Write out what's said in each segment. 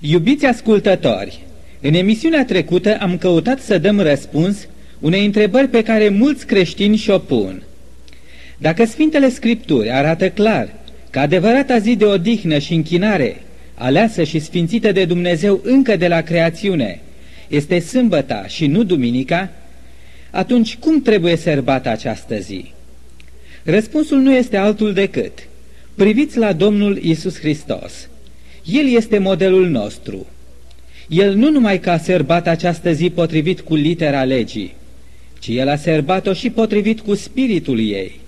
Iubiți ascultători, în emisiunea trecută am căutat să dăm răspuns unei întrebări pe care mulți creștini și-o pun. Dacă Sfintele Scripturi arată clar că adevărata zi de odihnă și închinare, aleasă și sfințită de Dumnezeu încă de la creațiune, este sâmbăta și nu duminica, atunci cum trebuie sărbată această zi? Răspunsul nu este altul decât priviți la Domnul Isus Hristos. El este modelul nostru. El nu numai că a sărbat această zi potrivit cu litera legii, ci el a sărbat-o și potrivit cu spiritul ei.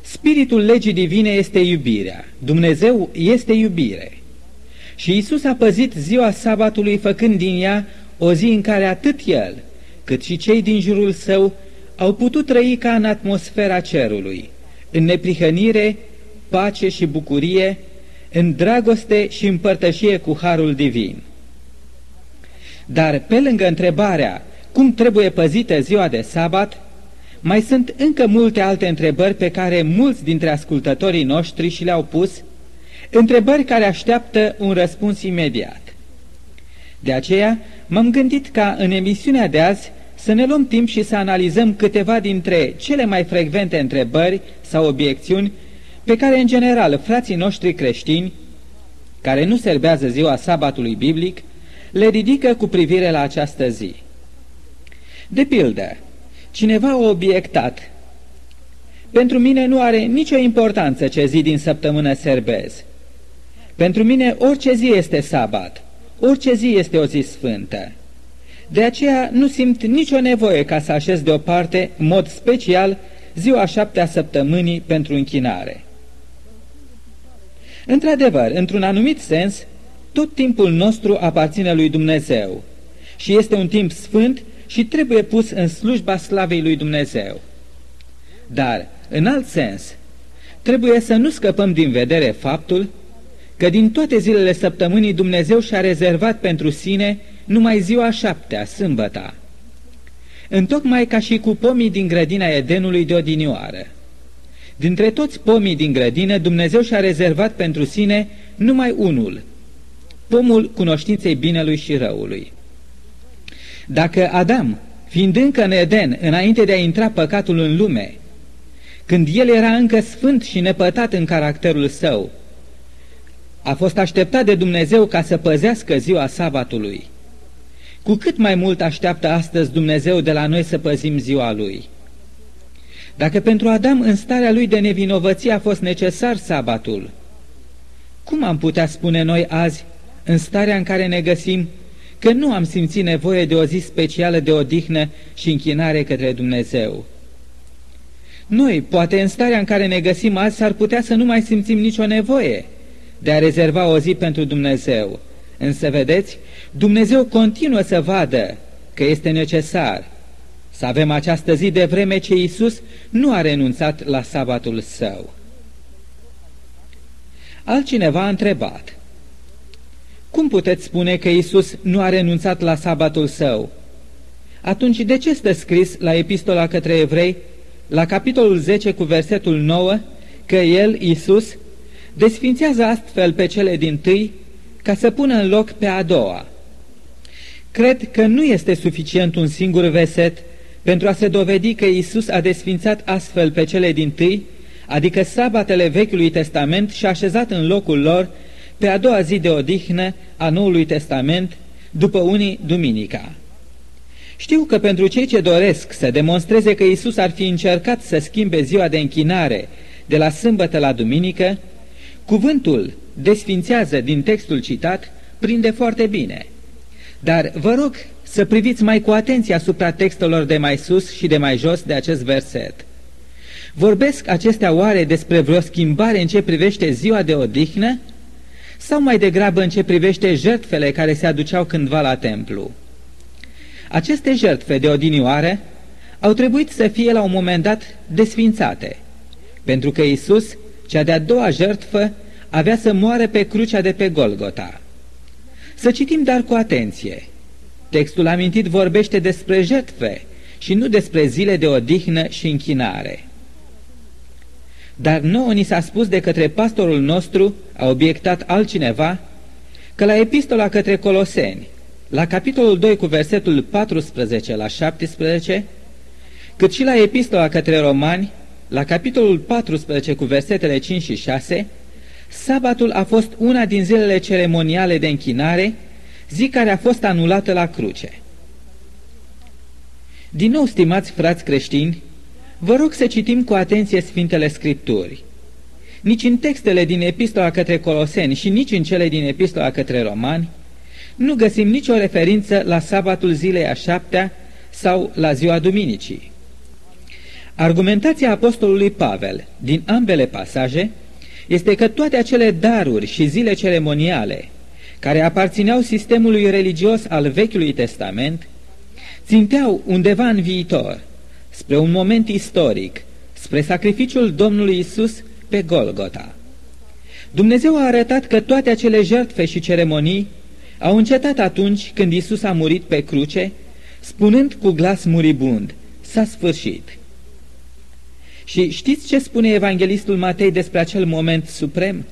Spiritul legii divine este iubirea. Dumnezeu este iubire. Și Isus a păzit ziua sabatului făcând din ea o zi în care atât el, cât și cei din jurul său au putut trăi ca în atmosfera cerului, în neprihănire, pace și bucurie, în dragoste și împărtășie cu harul divin. Dar pe lângă întrebarea cum trebuie păzită ziua de sabat, mai sunt încă multe alte întrebări pe care mulți dintre ascultătorii noștri și le-au pus, întrebări care așteaptă un răspuns imediat. De aceea m-am gândit ca în emisiunea de azi să ne luăm timp și să analizăm câteva dintre cele mai frecvente întrebări sau obiecțiuni pe care în general frații noștri creștini, care nu serbează ziua sabatului biblic, le ridică cu privire la această zi. De pildă, cineva a obiectat, pentru mine nu are nicio importanță ce zi din săptămână serbez. Pentru mine orice zi este sabat, orice zi este o zi sfântă. De aceea nu simt nicio nevoie ca să așez deoparte, în mod special, ziua șaptea săptămânii pentru închinare. Într-adevăr, într-un anumit sens, tot timpul nostru aparține lui Dumnezeu și este un timp sfânt și trebuie pus în slujba slavei lui Dumnezeu. Dar, în alt sens, trebuie să nu scăpăm din vedere faptul că din toate zilele săptămânii Dumnezeu și-a rezervat pentru sine numai ziua șaptea, sâmbăta. Întocmai ca și cu pomii din grădina Edenului de odinioară. Dintre toți pomii din grădină, Dumnezeu și-a rezervat pentru sine numai unul, pomul cunoștinței binelui și răului. Dacă Adam, fiind încă în Eden, înainte de a intra păcatul în lume, când el era încă sfânt și nepătat în caracterul său, a fost așteptat de Dumnezeu ca să păzească ziua sabatului. Cu cât mai mult așteaptă astăzi Dumnezeu de la noi să păzim ziua Lui. Dacă pentru Adam în starea lui de nevinovăție a fost necesar sabatul, cum am putea spune noi azi, în starea în care ne găsim, că nu am simțit nevoie de o zi specială de odihnă și închinare către Dumnezeu? Noi, poate în starea în care ne găsim azi, s-ar putea să nu mai simțim nicio nevoie de a rezerva o zi pentru Dumnezeu. Însă, vedeți, Dumnezeu continuă să vadă că este necesar să avem această zi de vreme ce Iisus nu a renunțat la sabatul său. Altcineva a întrebat, Cum puteți spune că Iisus nu a renunțat la sabatul său? Atunci de ce stă scris la epistola către evrei, la capitolul 10 cu versetul 9, că El, Iisus, desfințează astfel pe cele din tâi ca să pună în loc pe a doua? Cred că nu este suficient un singur verset pentru a se dovedi că Isus a desfințat astfel pe cele din tâi, adică sabatele Vechiului Testament și a așezat în locul lor pe a doua zi de odihnă a Noului Testament, după unii duminica. Știu că pentru cei ce doresc să demonstreze că Isus ar fi încercat să schimbe ziua de închinare de la sâmbătă la duminică, cuvântul desfințează din textul citat prinde foarte bine. Dar vă rog să priviți mai cu atenție asupra textelor de mai sus și de mai jos de acest verset. Vorbesc acestea oare despre vreo schimbare în ce privește ziua de odihnă? Sau mai degrabă în ce privește jertfele care se aduceau cândva la templu? Aceste jertfe de odinioare au trebuit să fie la un moment dat desfințate, pentru că Isus, cea de-a doua jertfă, avea să moare pe crucea de pe Golgota. Să citim dar cu atenție – Textul amintit vorbește despre jertfe și nu despre zile de odihnă și închinare. Dar nouă ni s-a spus de către pastorul nostru, a obiectat altcineva, că la epistola către Coloseni, la capitolul 2 cu versetul 14 la 17, cât și la epistola către Romani, la capitolul 14 cu versetele 5 și 6, sabatul a fost una din zilele ceremoniale de închinare, zi care a fost anulată la cruce. Din nou, stimați frați creștini, vă rog să citim cu atenție Sfintele Scripturi. Nici în textele din epistola către Coloseni și nici în cele din epistola către Romani nu găsim nicio referință la sabatul zilei a șaptea sau la ziua duminicii. Argumentația apostolului Pavel din ambele pasaje este că toate acele daruri și zile ceremoniale care aparțineau sistemului religios al Vechiului Testament ținteau undeva în viitor, spre un moment istoric, spre sacrificiul Domnului Isus pe Golgota. Dumnezeu a arătat că toate acele jertfe și ceremonii au încetat atunci când Isus a murit pe cruce, spunând cu glas muribund, s-a sfârșit. Și știți ce spune evanghelistul Matei despre acel moment suprem?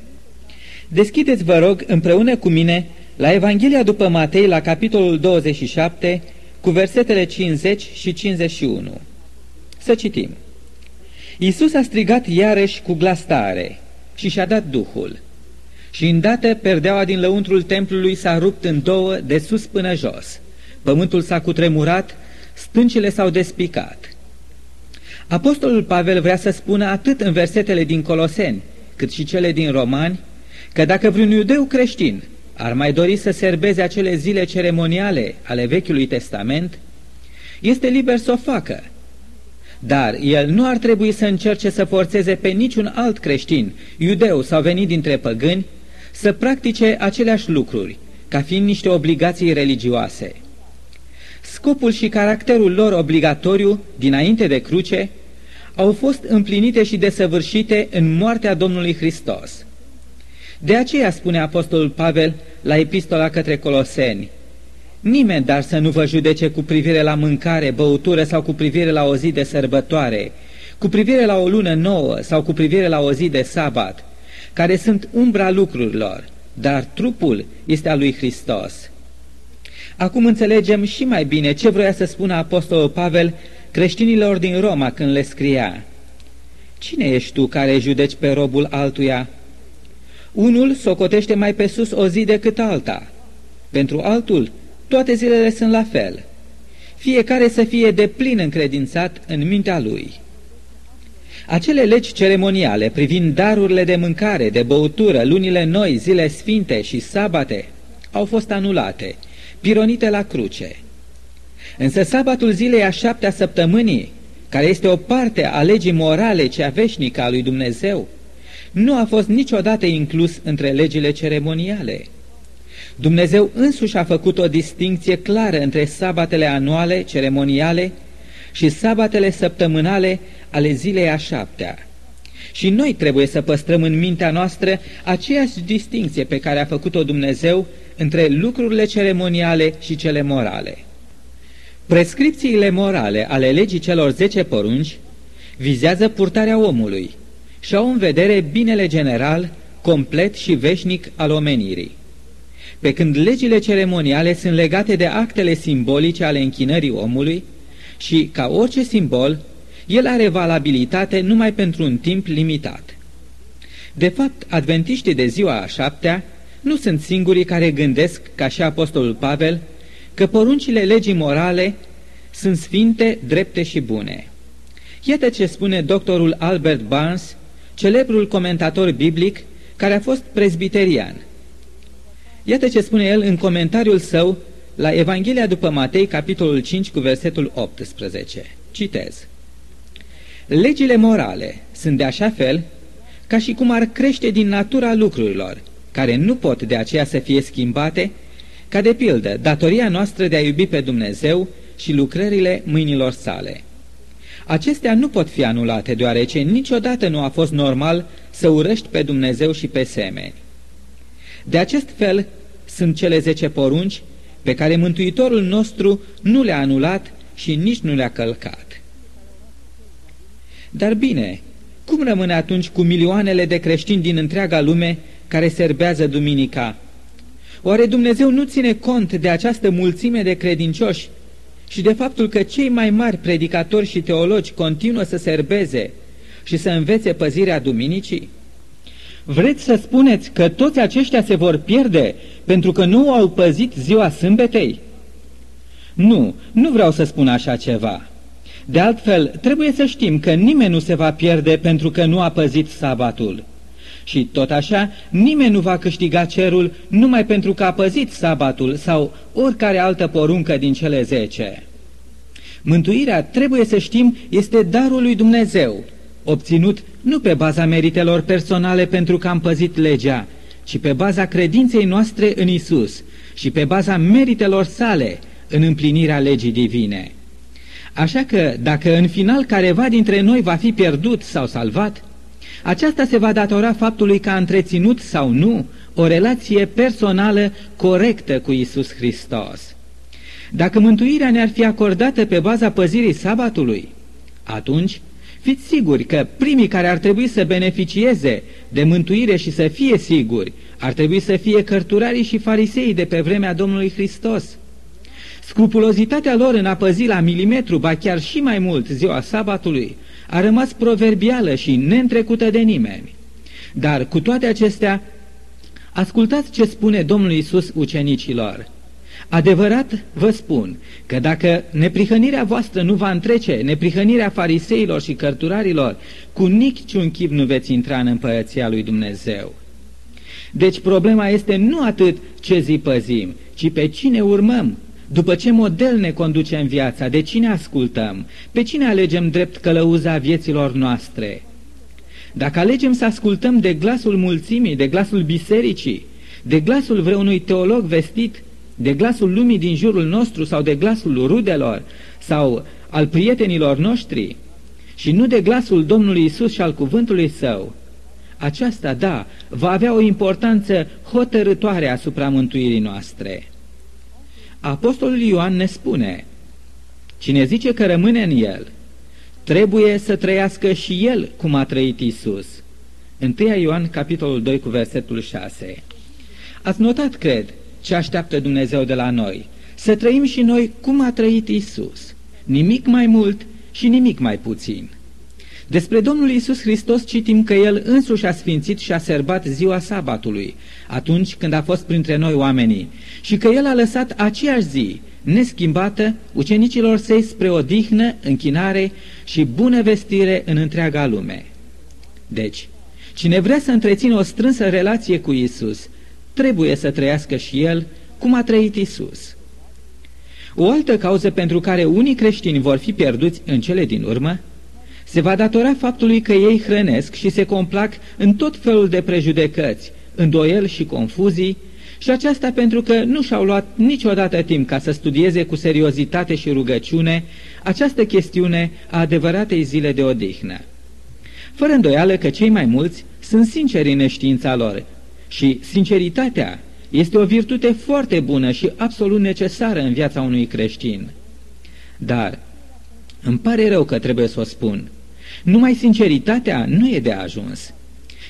Deschideți, vă rog, împreună cu mine la Evanghelia după Matei, la capitolul 27, cu versetele 50 și 51. Să citim. Iisus a strigat iarăși cu glas tare și și-a dat Duhul. Și îndată perdeaua din lăuntrul templului s-a rupt în două de sus până jos. Pământul s-a cutremurat, stâncile s-au despicat. Apostolul Pavel vrea să spună atât în versetele din Coloseni, cât și cele din Romani, că dacă vreun iudeu creștin ar mai dori să serbeze acele zile ceremoniale ale Vechiului Testament, este liber să o facă. Dar el nu ar trebui să încerce să forțeze pe niciun alt creștin, iudeu sau venit dintre păgâni, să practice aceleași lucruri, ca fiind niște obligații religioase. Scopul și caracterul lor obligatoriu, dinainte de cruce, au fost împlinite și desăvârșite în moartea Domnului Hristos. De aceea spune Apostolul Pavel la epistola către Coloseni, Nimeni dar să nu vă judece cu privire la mâncare, băutură sau cu privire la o zi de sărbătoare, cu privire la o lună nouă sau cu privire la o zi de sabat, care sunt umbra lucrurilor, dar trupul este al lui Hristos. Acum înțelegem și mai bine ce vroia să spună Apostolul Pavel creștinilor din Roma când le scria Cine ești tu care judeci pe robul altuia? Unul socotește mai pe sus o zi decât alta. Pentru altul, toate zilele sunt la fel. Fiecare să fie de plin încredințat în mintea lui. Acele legi ceremoniale privind darurile de mâncare, de băutură, lunile noi, zile sfinte și sabate au fost anulate, pironite la cruce. Însă sabatul zilei a șaptea săptămânii, care este o parte a legii morale cea veșnică a lui Dumnezeu, nu a fost niciodată inclus între legile ceremoniale. Dumnezeu însuși a făcut o distinție clară între sabatele anuale, ceremoniale, și sabatele săptămânale ale zilei a șaptea. Și noi trebuie să păstrăm în mintea noastră aceeași distinție pe care a făcut-o Dumnezeu între lucrurile ceremoniale și cele morale. Prescripțiile morale ale legii celor zece porunci vizează purtarea omului și au în vedere binele general, complet și veșnic al omenirii. Pe când legile ceremoniale sunt legate de actele simbolice ale închinării omului și, ca orice simbol, el are valabilitate numai pentru un timp limitat. De fapt, adventiștii de ziua a șaptea nu sunt singurii care gândesc, ca și apostolul Pavel, că poruncile legii morale sunt sfinte, drepte și bune. Iată ce spune doctorul Albert Barnes, celebrul comentator biblic care a fost prezbiterian. Iată ce spune el în comentariul său la Evanghelia după Matei, capitolul 5, cu versetul 18. Citez. Legile morale sunt de așa fel ca și cum ar crește din natura lucrurilor, care nu pot de aceea să fie schimbate, ca de pildă datoria noastră de a iubi pe Dumnezeu și lucrările mâinilor sale. Acestea nu pot fi anulate, deoarece niciodată nu a fost normal să urăști pe Dumnezeu și pe semeni. De acest fel sunt cele zece porunci pe care Mântuitorul nostru nu le-a anulat și nici nu le-a călcat. Dar bine, cum rămâne atunci cu milioanele de creștini din întreaga lume care serbează duminica? Oare Dumnezeu nu ține cont de această mulțime de credincioși și de faptul că cei mai mari predicatori și teologi continuă să serbeze și să învețe păzirea duminicii? Vreți să spuneți că toți aceștia se vor pierde pentru că nu au păzit ziua sâmbetei? Nu, nu vreau să spun așa ceva. De altfel, trebuie să știm că nimeni nu se va pierde pentru că nu a păzit sabatul. Și tot așa, nimeni nu va câștiga cerul numai pentru că a păzit sabatul sau oricare altă poruncă din cele zece. Mântuirea, trebuie să știm, este darul lui Dumnezeu, obținut nu pe baza meritelor personale pentru că am păzit legea, ci pe baza credinței noastre în Isus și pe baza meritelor sale în împlinirea legii divine. Așa că, dacă în final careva dintre noi va fi pierdut sau salvat, aceasta se va datora faptului că a întreținut sau nu o relație personală corectă cu Isus Hristos. Dacă mântuirea ne-ar fi acordată pe baza păzirii sabatului, atunci fiți siguri că primii care ar trebui să beneficieze de mântuire și să fie siguri ar trebui să fie cărturarii și farisei de pe vremea Domnului Hristos. Scrupulozitatea lor în a păzi la milimetru, ba chiar și mai mult ziua sabatului, a rămas proverbială și neîntrecută de nimeni. Dar cu toate acestea, ascultați ce spune Domnul Isus ucenicilor. Adevărat vă spun că dacă neprihănirea voastră nu va întrece neprihănirea fariseilor și cărturarilor, cu niciun chip nu veți intra în împărăția lui Dumnezeu. Deci problema este nu atât ce zi păzim, ci pe cine urmăm, după ce model ne conducem viața, de cine ascultăm, pe cine alegem drept călăuza vieților noastre. Dacă alegem să ascultăm de glasul mulțimii, de glasul bisericii, de glasul vreunui teolog vestit, de glasul lumii din jurul nostru sau de glasul rudelor sau al prietenilor noștri și nu de glasul Domnului Isus și al cuvântului Său, aceasta, da, va avea o importanță hotărătoare asupra mântuirii noastre. Apostolul Ioan ne spune, cine zice că rămâne în el, trebuie să trăiască și el cum a trăit Isus. 1 Ioan, capitolul 2, cu versetul 6. Ați notat, cred, ce așteaptă Dumnezeu de la noi? Să trăim și noi cum a trăit Isus. Nimic mai mult și nimic mai puțin. Despre Domnul Isus Hristos citim că El însuși a sfințit și a serbat ziua sabatului, atunci când a fost printre noi oamenii, și că El a lăsat aceeași zi, neschimbată, ucenicilor săi spre odihnă, închinare și bună vestire în întreaga lume. Deci, cine vrea să întrețină o strânsă relație cu Isus, trebuie să trăiască și el cum a trăit Isus. O altă cauză pentru care unii creștini vor fi pierduți în cele din urmă se va datora faptului că ei hrănesc și se complac în tot felul de prejudecăți, îndoieli și confuzii, și aceasta pentru că nu și-au luat niciodată timp ca să studieze cu seriozitate și rugăciune această chestiune a adevăratei zile de odihnă. Fără îndoială că cei mai mulți sunt sinceri în neștiința lor și sinceritatea este o virtute foarte bună și absolut necesară în viața unui creștin. Dar îmi pare rău că trebuie să o spun – numai sinceritatea nu e de ajuns.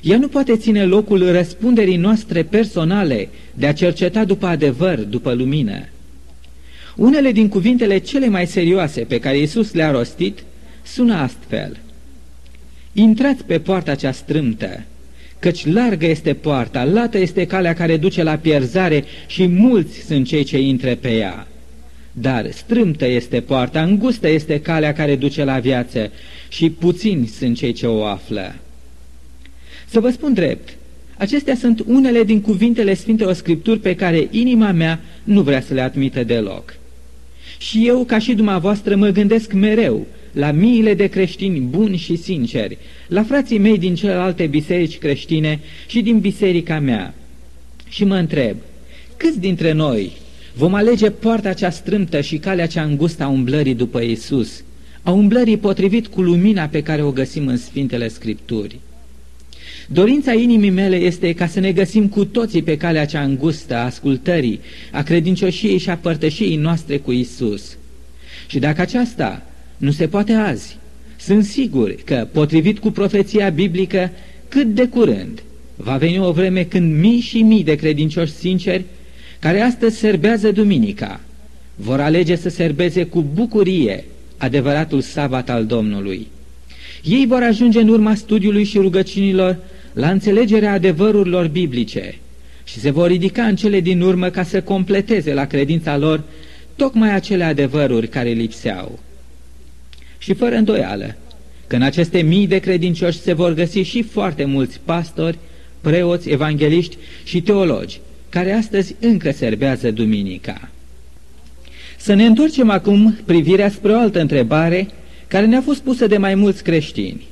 Ea nu poate ține locul răspunderii noastre personale de a cerceta după adevăr, după lumină. Unele din cuvintele cele mai serioase pe care Iisus le-a rostit sună astfel. Intrați pe poarta cea strâmtă, căci largă este poarta, lată este calea care duce la pierzare și mulți sunt cei ce intre pe ea. Dar strâmtă este poarta, îngustă este calea care duce la viață și puțini sunt cei ce o află. Să vă spun drept, acestea sunt unele din cuvintele Sfintelor Scripturi pe care inima mea nu vrea să le admită deloc. Și eu, ca și dumneavoastră, mă gândesc mereu la miile de creștini buni și sinceri, la frații mei din celelalte biserici creștine și din biserica mea. Și mă întreb, câți dintre noi vom alege poarta cea strâmtă și calea cea îngustă a umblării după Isus, a umblării potrivit cu lumina pe care o găsim în Sfintele Scripturi. Dorința inimii mele este ca să ne găsim cu toții pe calea cea îngustă a ascultării, a credincioșiei și a părtășiei noastre cu Isus. Și dacă aceasta nu se poate azi, sunt sigur că, potrivit cu profeția biblică, cât de curând va veni o vreme când mii și mii de credincioși sinceri care astăzi serbează duminica, vor alege să serbeze cu bucurie adevăratul sabat al Domnului. Ei vor ajunge în urma studiului și rugăciunilor la înțelegerea adevărurilor biblice și se vor ridica în cele din urmă ca să completeze la credința lor tocmai acele adevăruri care lipseau. Și fără îndoială, că în aceste mii de credincioși se vor găsi și foarte mulți pastori, preoți, evangeliști și teologi, care astăzi încă serbează duminica. Să ne întoarcem acum privirea spre o altă întrebare care ne-a fost pusă de mai mulți creștini.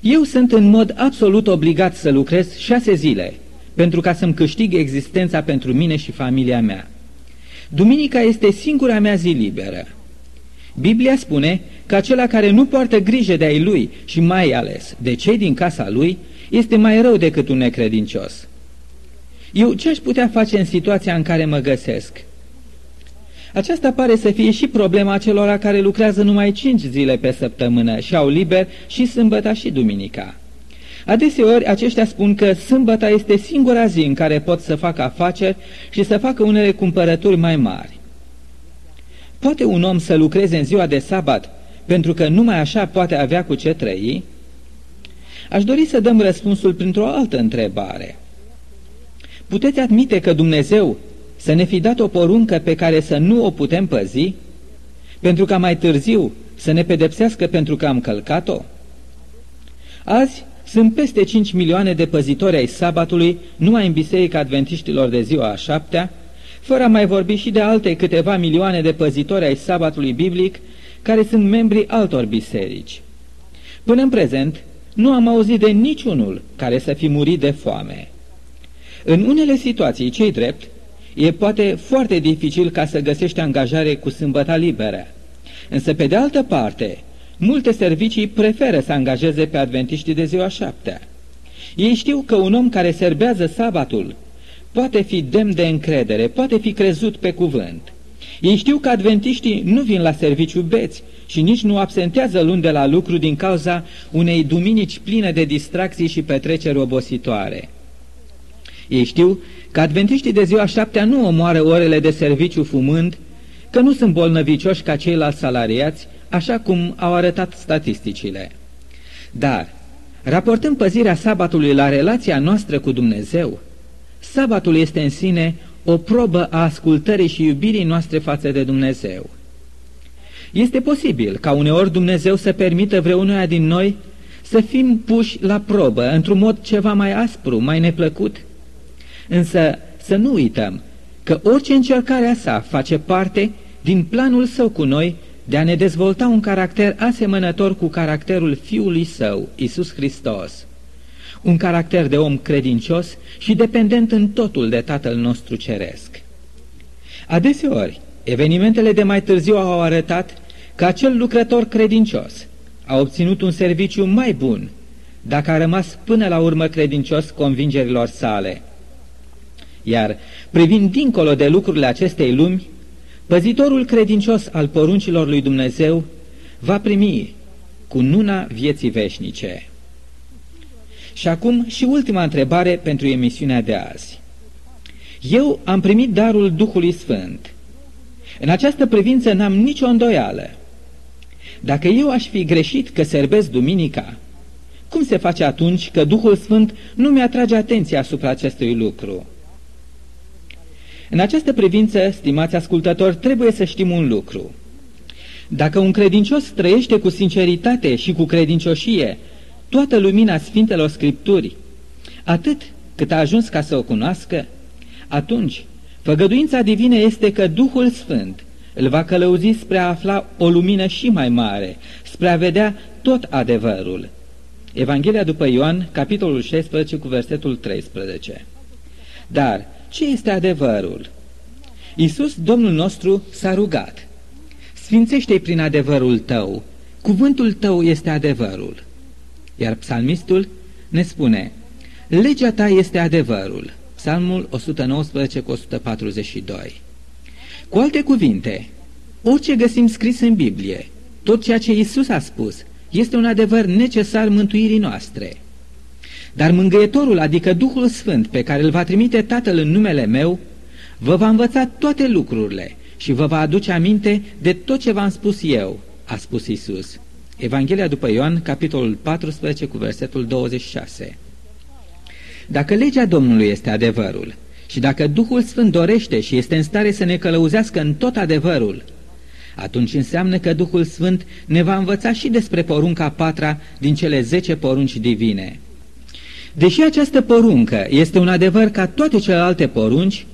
Eu sunt în mod absolut obligat să lucrez șase zile pentru ca să-mi câștig existența pentru mine și familia mea. Duminica este singura mea zi liberă. Biblia spune că acela care nu poartă grijă de ai lui și mai ales de cei din casa lui este mai rău decât un necredincios. Eu ce aș putea face în situația în care mă găsesc? Aceasta pare să fie și problema celor care lucrează numai cinci zile pe săptămână și au liber și sâmbăta și duminica. Adeseori aceștia spun că sâmbăta este singura zi în care pot să facă afaceri și să facă unele cumpărături mai mari. Poate un om să lucreze în ziua de sabat pentru că numai așa poate avea cu ce trăi? Aș dori să dăm răspunsul printr-o altă întrebare. Puteți admite că Dumnezeu să ne fi dat o poruncă pe care să nu o putem păzi, pentru ca mai târziu să ne pedepsească pentru că am călcat-o? Azi sunt peste 5 milioane de păzitori ai sabatului numai în Biserica Adventiștilor de ziua a șaptea, fără a mai vorbi și de alte câteva milioane de păzitori ai sabatului biblic care sunt membri altor biserici. Până în prezent, nu am auzit de niciunul care să fi murit de foame. În unele situații, cei drept, e poate foarte dificil ca să găsești angajare cu sâmbăta liberă. Însă, pe de altă parte, multe servicii preferă să angajeze pe adventiștii de ziua șaptea. Ei știu că un om care serbează sabatul poate fi demn de încredere, poate fi crezut pe cuvânt. Ei știu că adventiștii nu vin la serviciu beți și nici nu absentează luni de la lucru din cauza unei duminici pline de distracții și petreceri obositoare. Ei știu că adventiștii de ziua șaptea nu omoară orele de serviciu fumând, că nu sunt bolnăvicioși ca ceilalți salariați, așa cum au arătat statisticile. Dar, raportând păzirea sabatului la relația noastră cu Dumnezeu, sabatul este în sine o probă a ascultării și iubirii noastre față de Dumnezeu. Este posibil ca uneori Dumnezeu să permită vreunuia din noi să fim puși la probă într-un mod ceva mai aspru, mai neplăcut, Însă să nu uităm că orice încercare a sa face parte din planul său cu noi de a ne dezvolta un caracter asemănător cu caracterul Fiului Său, Isus Hristos. Un caracter de om credincios și dependent în totul de Tatăl nostru Ceresc. Adeseori, evenimentele de mai târziu au arătat că acel lucrător credincios a obținut un serviciu mai bun dacă a rămas până la urmă credincios convingerilor sale – iar privind dincolo de lucrurile acestei lumi, păzitorul credincios al poruncilor lui Dumnezeu va primi cu nuna vieții veșnice. Și acum și ultima întrebare pentru emisiunea de azi. Eu am primit darul Duhului Sfânt. În această privință n-am nicio îndoială. Dacă eu aș fi greșit că serbesc duminica, cum se face atunci că Duhul Sfânt nu mi-atrage atenția asupra acestui lucru? În această privință, stimați ascultători, trebuie să știm un lucru. Dacă un credincios trăiește cu sinceritate și cu credincioșie toată lumina Sfintelor Scripturi, atât cât a ajuns ca să o cunoască, atunci făgăduința divină este că Duhul Sfânt îl va călăuzi spre a afla o lumină și mai mare, spre a vedea tot adevărul. Evanghelia după Ioan, capitolul 16, cu versetul 13. Dar ce este adevărul? Iisus, Domnul nostru, s-a rugat. Sfințește-i prin adevărul tău. Cuvântul tău este adevărul. Iar psalmistul ne spune, legea ta este adevărul. Psalmul 119 cu 142. Cu alte cuvinte, orice găsim scris în Biblie, tot ceea ce Iisus a spus, este un adevăr necesar mântuirii noastre. Dar mângâietorul, adică Duhul Sfânt, pe care îl va trimite Tatăl în numele meu, vă va învăța toate lucrurile și vă va aduce aminte de tot ce v-am spus eu, a spus Isus. Evanghelia după Ioan, capitolul 14, cu versetul 26. Dacă legea Domnului este adevărul și dacă Duhul Sfânt dorește și este în stare să ne călăuzească în tot adevărul, atunci înseamnă că Duhul Sfânt ne va învăța și despre porunca patra din cele zece porunci divine. Deși această poruncă este un adevăr ca toate celelalte porunci,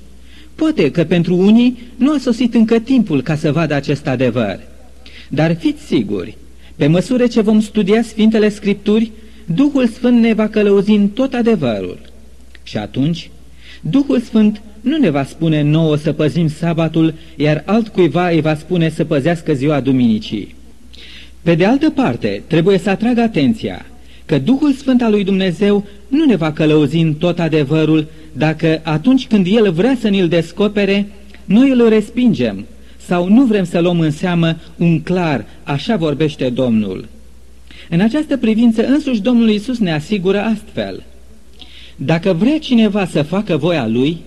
poate că pentru unii nu a sosit încă timpul ca să vadă acest adevăr. Dar fiți siguri, pe măsură ce vom studia Sfintele Scripturi, Duhul Sfânt ne va călăuzi în tot adevărul. Și atunci, Duhul Sfânt nu ne va spune nouă să păzim sabatul, iar altcuiva îi va spune să păzească ziua duminicii. Pe de altă parte, trebuie să atrag atenția că Duhul Sfânt al lui Dumnezeu nu ne va călăuzi în tot adevărul dacă atunci când El vrea să ne-l descopere, noi îl respingem sau nu vrem să luăm în seamă un clar, așa vorbește Domnul. În această privință însuși Domnul Iisus ne asigură astfel. Dacă vrea cineva să facă voia Lui,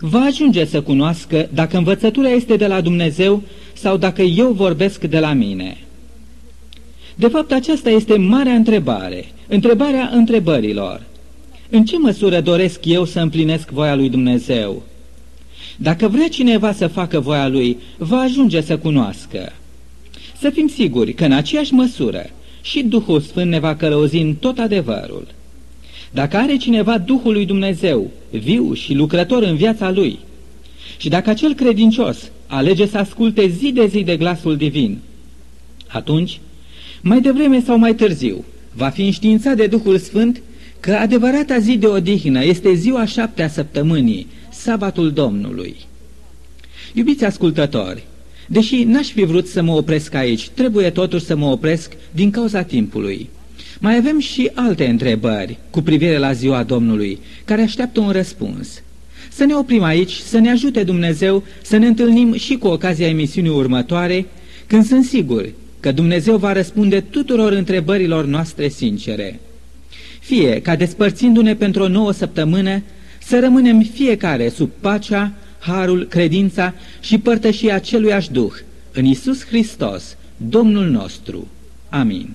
va ajunge să cunoască dacă învățătura este de la Dumnezeu sau dacă eu vorbesc de la mine. De fapt, aceasta este marea întrebare, întrebarea întrebărilor. În ce măsură doresc eu să împlinesc voia lui Dumnezeu? Dacă vrea cineva să facă voia lui, va ajunge să cunoască. Să fim siguri că în aceeași măsură și Duhul Sfânt ne va călăuzi în tot adevărul. Dacă are cineva Duhul lui Dumnezeu, viu și lucrător în viața lui, și dacă acel credincios alege să asculte zi de zi de glasul divin, atunci, mai devreme sau mai târziu, va fi înștiințat de Duhul Sfânt că adevărata zi de odihnă este ziua șaptea săptămânii, sabatul Domnului. Iubiți ascultători, deși n-aș fi vrut să mă opresc aici, trebuie totuși să mă opresc din cauza timpului. Mai avem și alte întrebări cu privire la ziua Domnului, care așteaptă un răspuns. Să ne oprim aici, să ne ajute Dumnezeu să ne întâlnim și cu ocazia emisiunii următoare, când sunt sigur că Dumnezeu va răspunde tuturor întrebărilor noastre sincere. Fie ca despărțindu-ne pentru o nouă săptămână, să rămânem fiecare sub pacea, harul, credința și părtășia aceluiași Duh, în Isus Hristos, Domnul nostru. Amin.